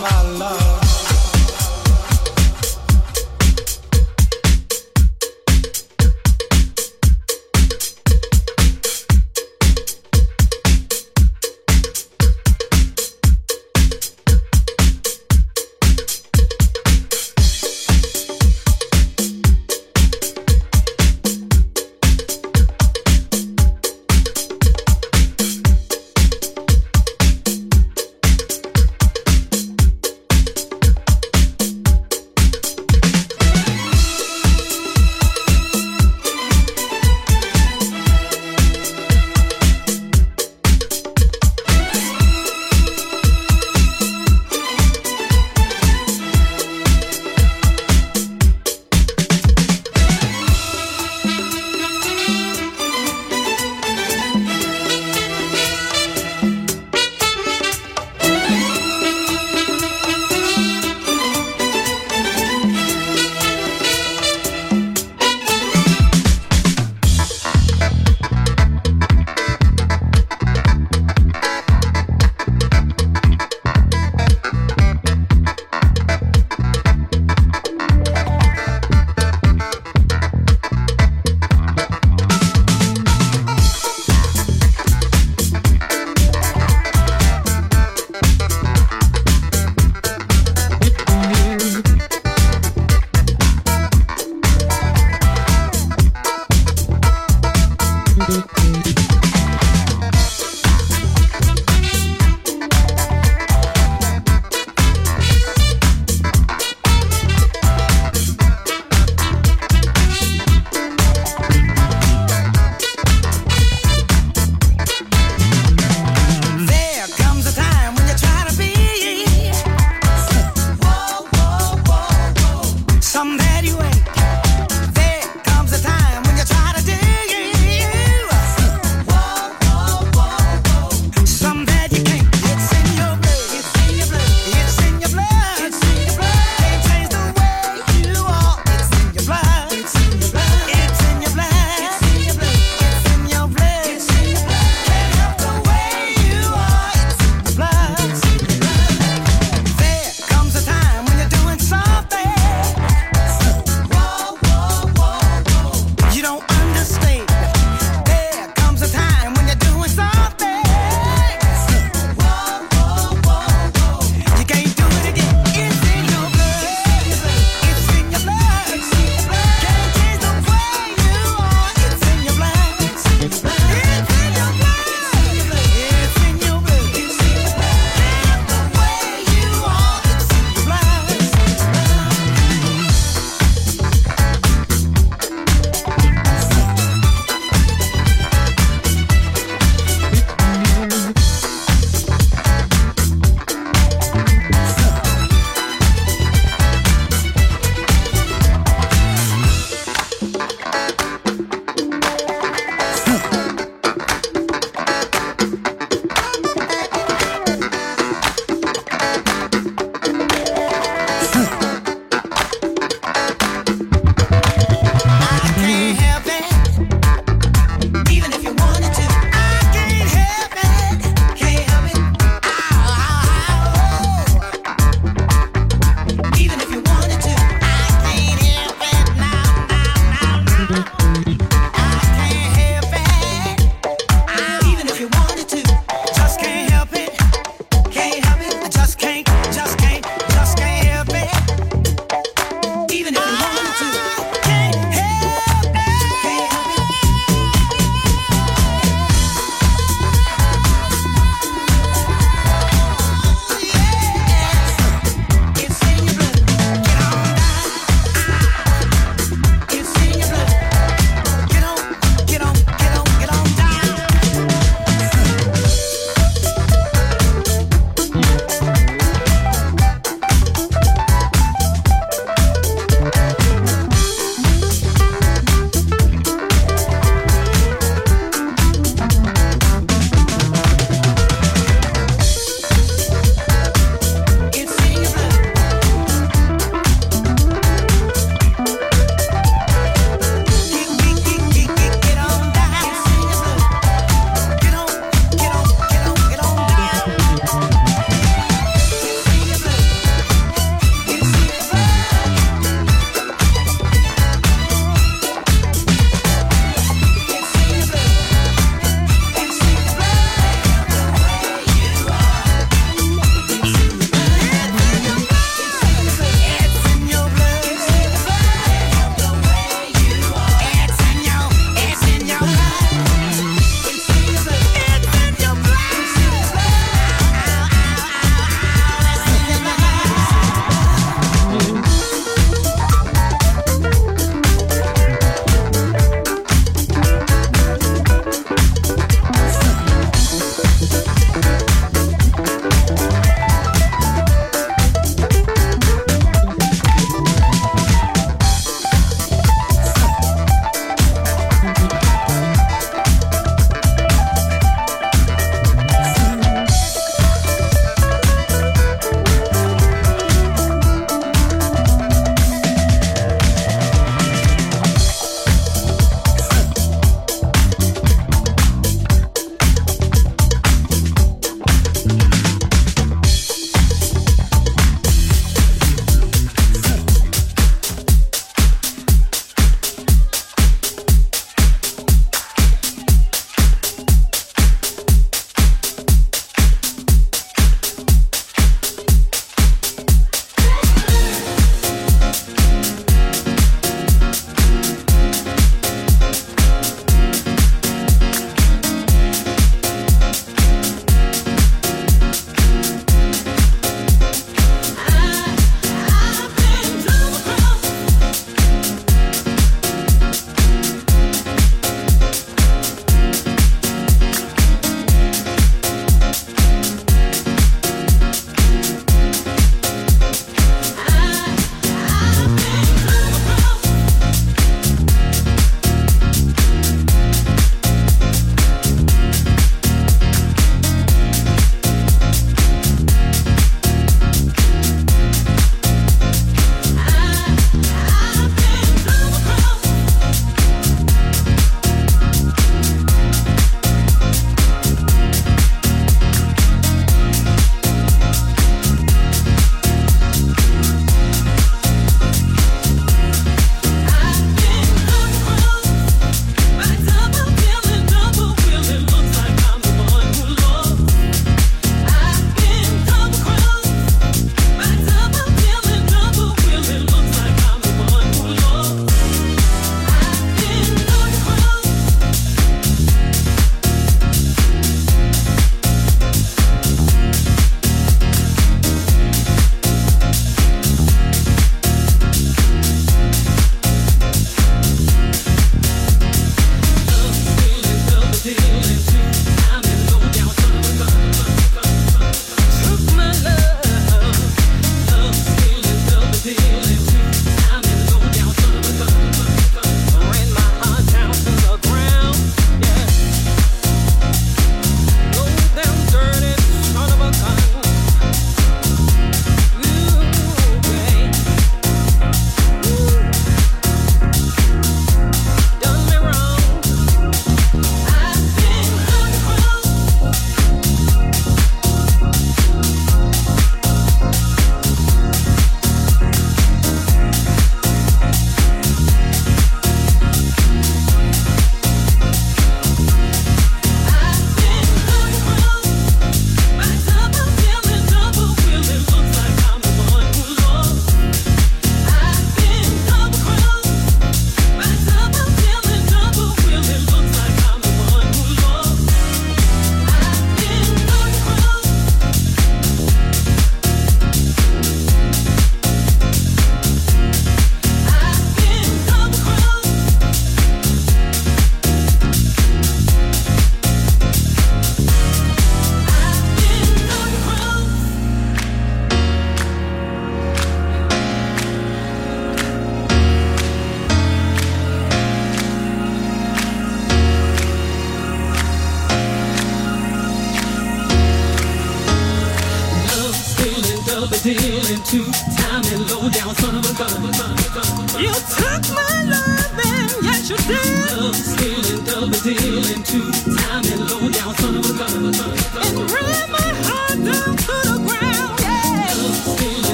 my love.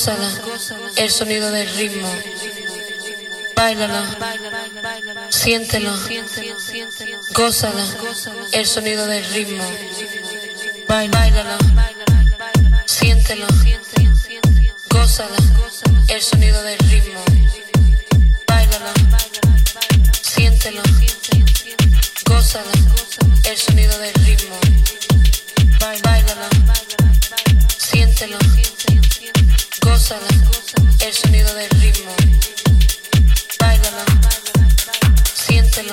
Gózala, el sonido del ritmo. Báilala, siéntelo, gózala, el sonido del ritmo. Báilala, siéntelo, gózala, el sonido del ritmo. Báilala, siéntelo, gózala el sonido del ritmo. Báilala, siéntelo, el sonido del ritmo. Báilala, siéntelo,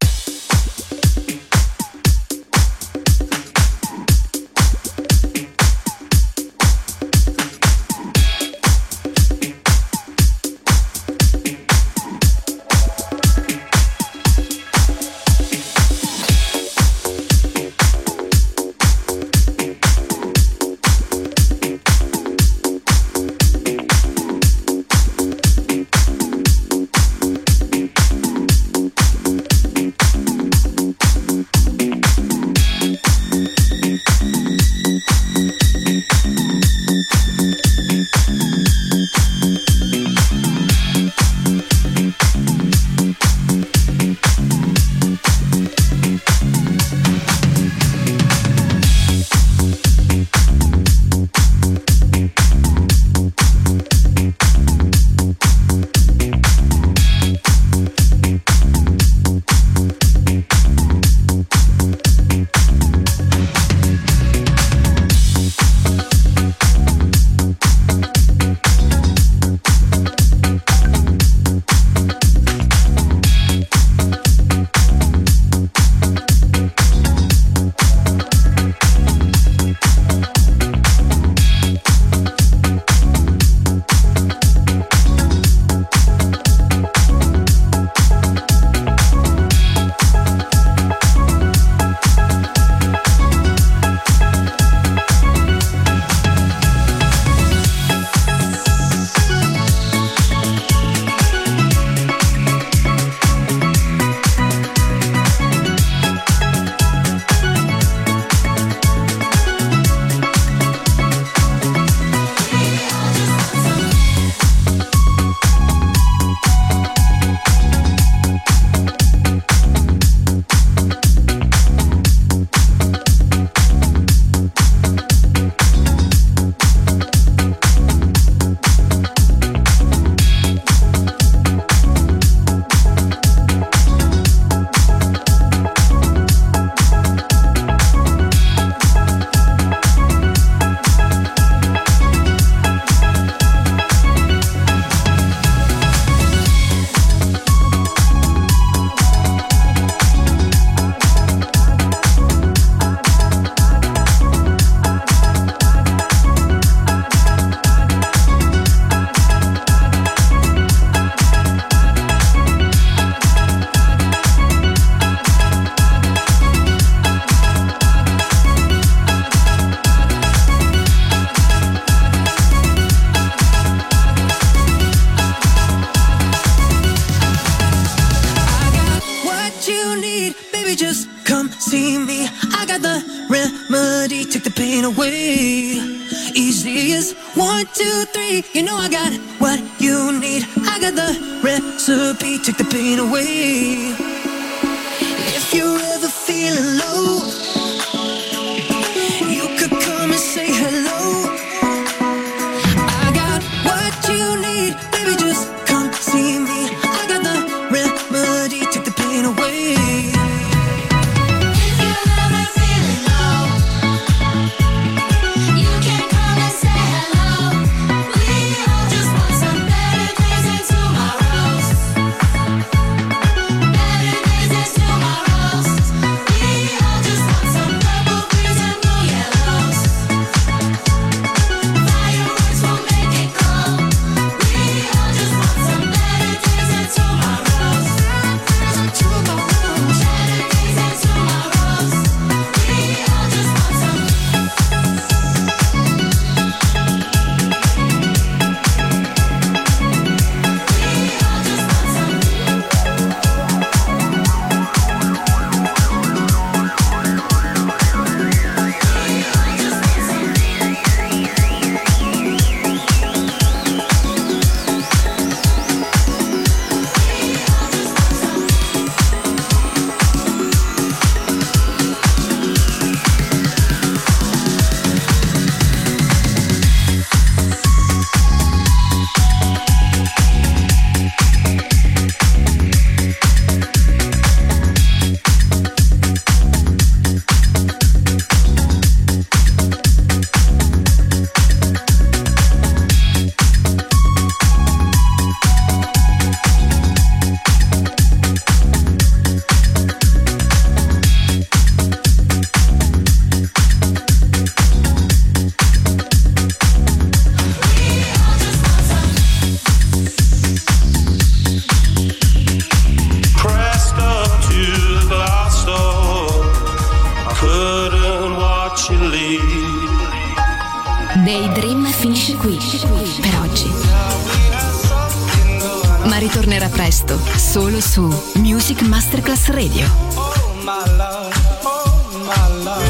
paid a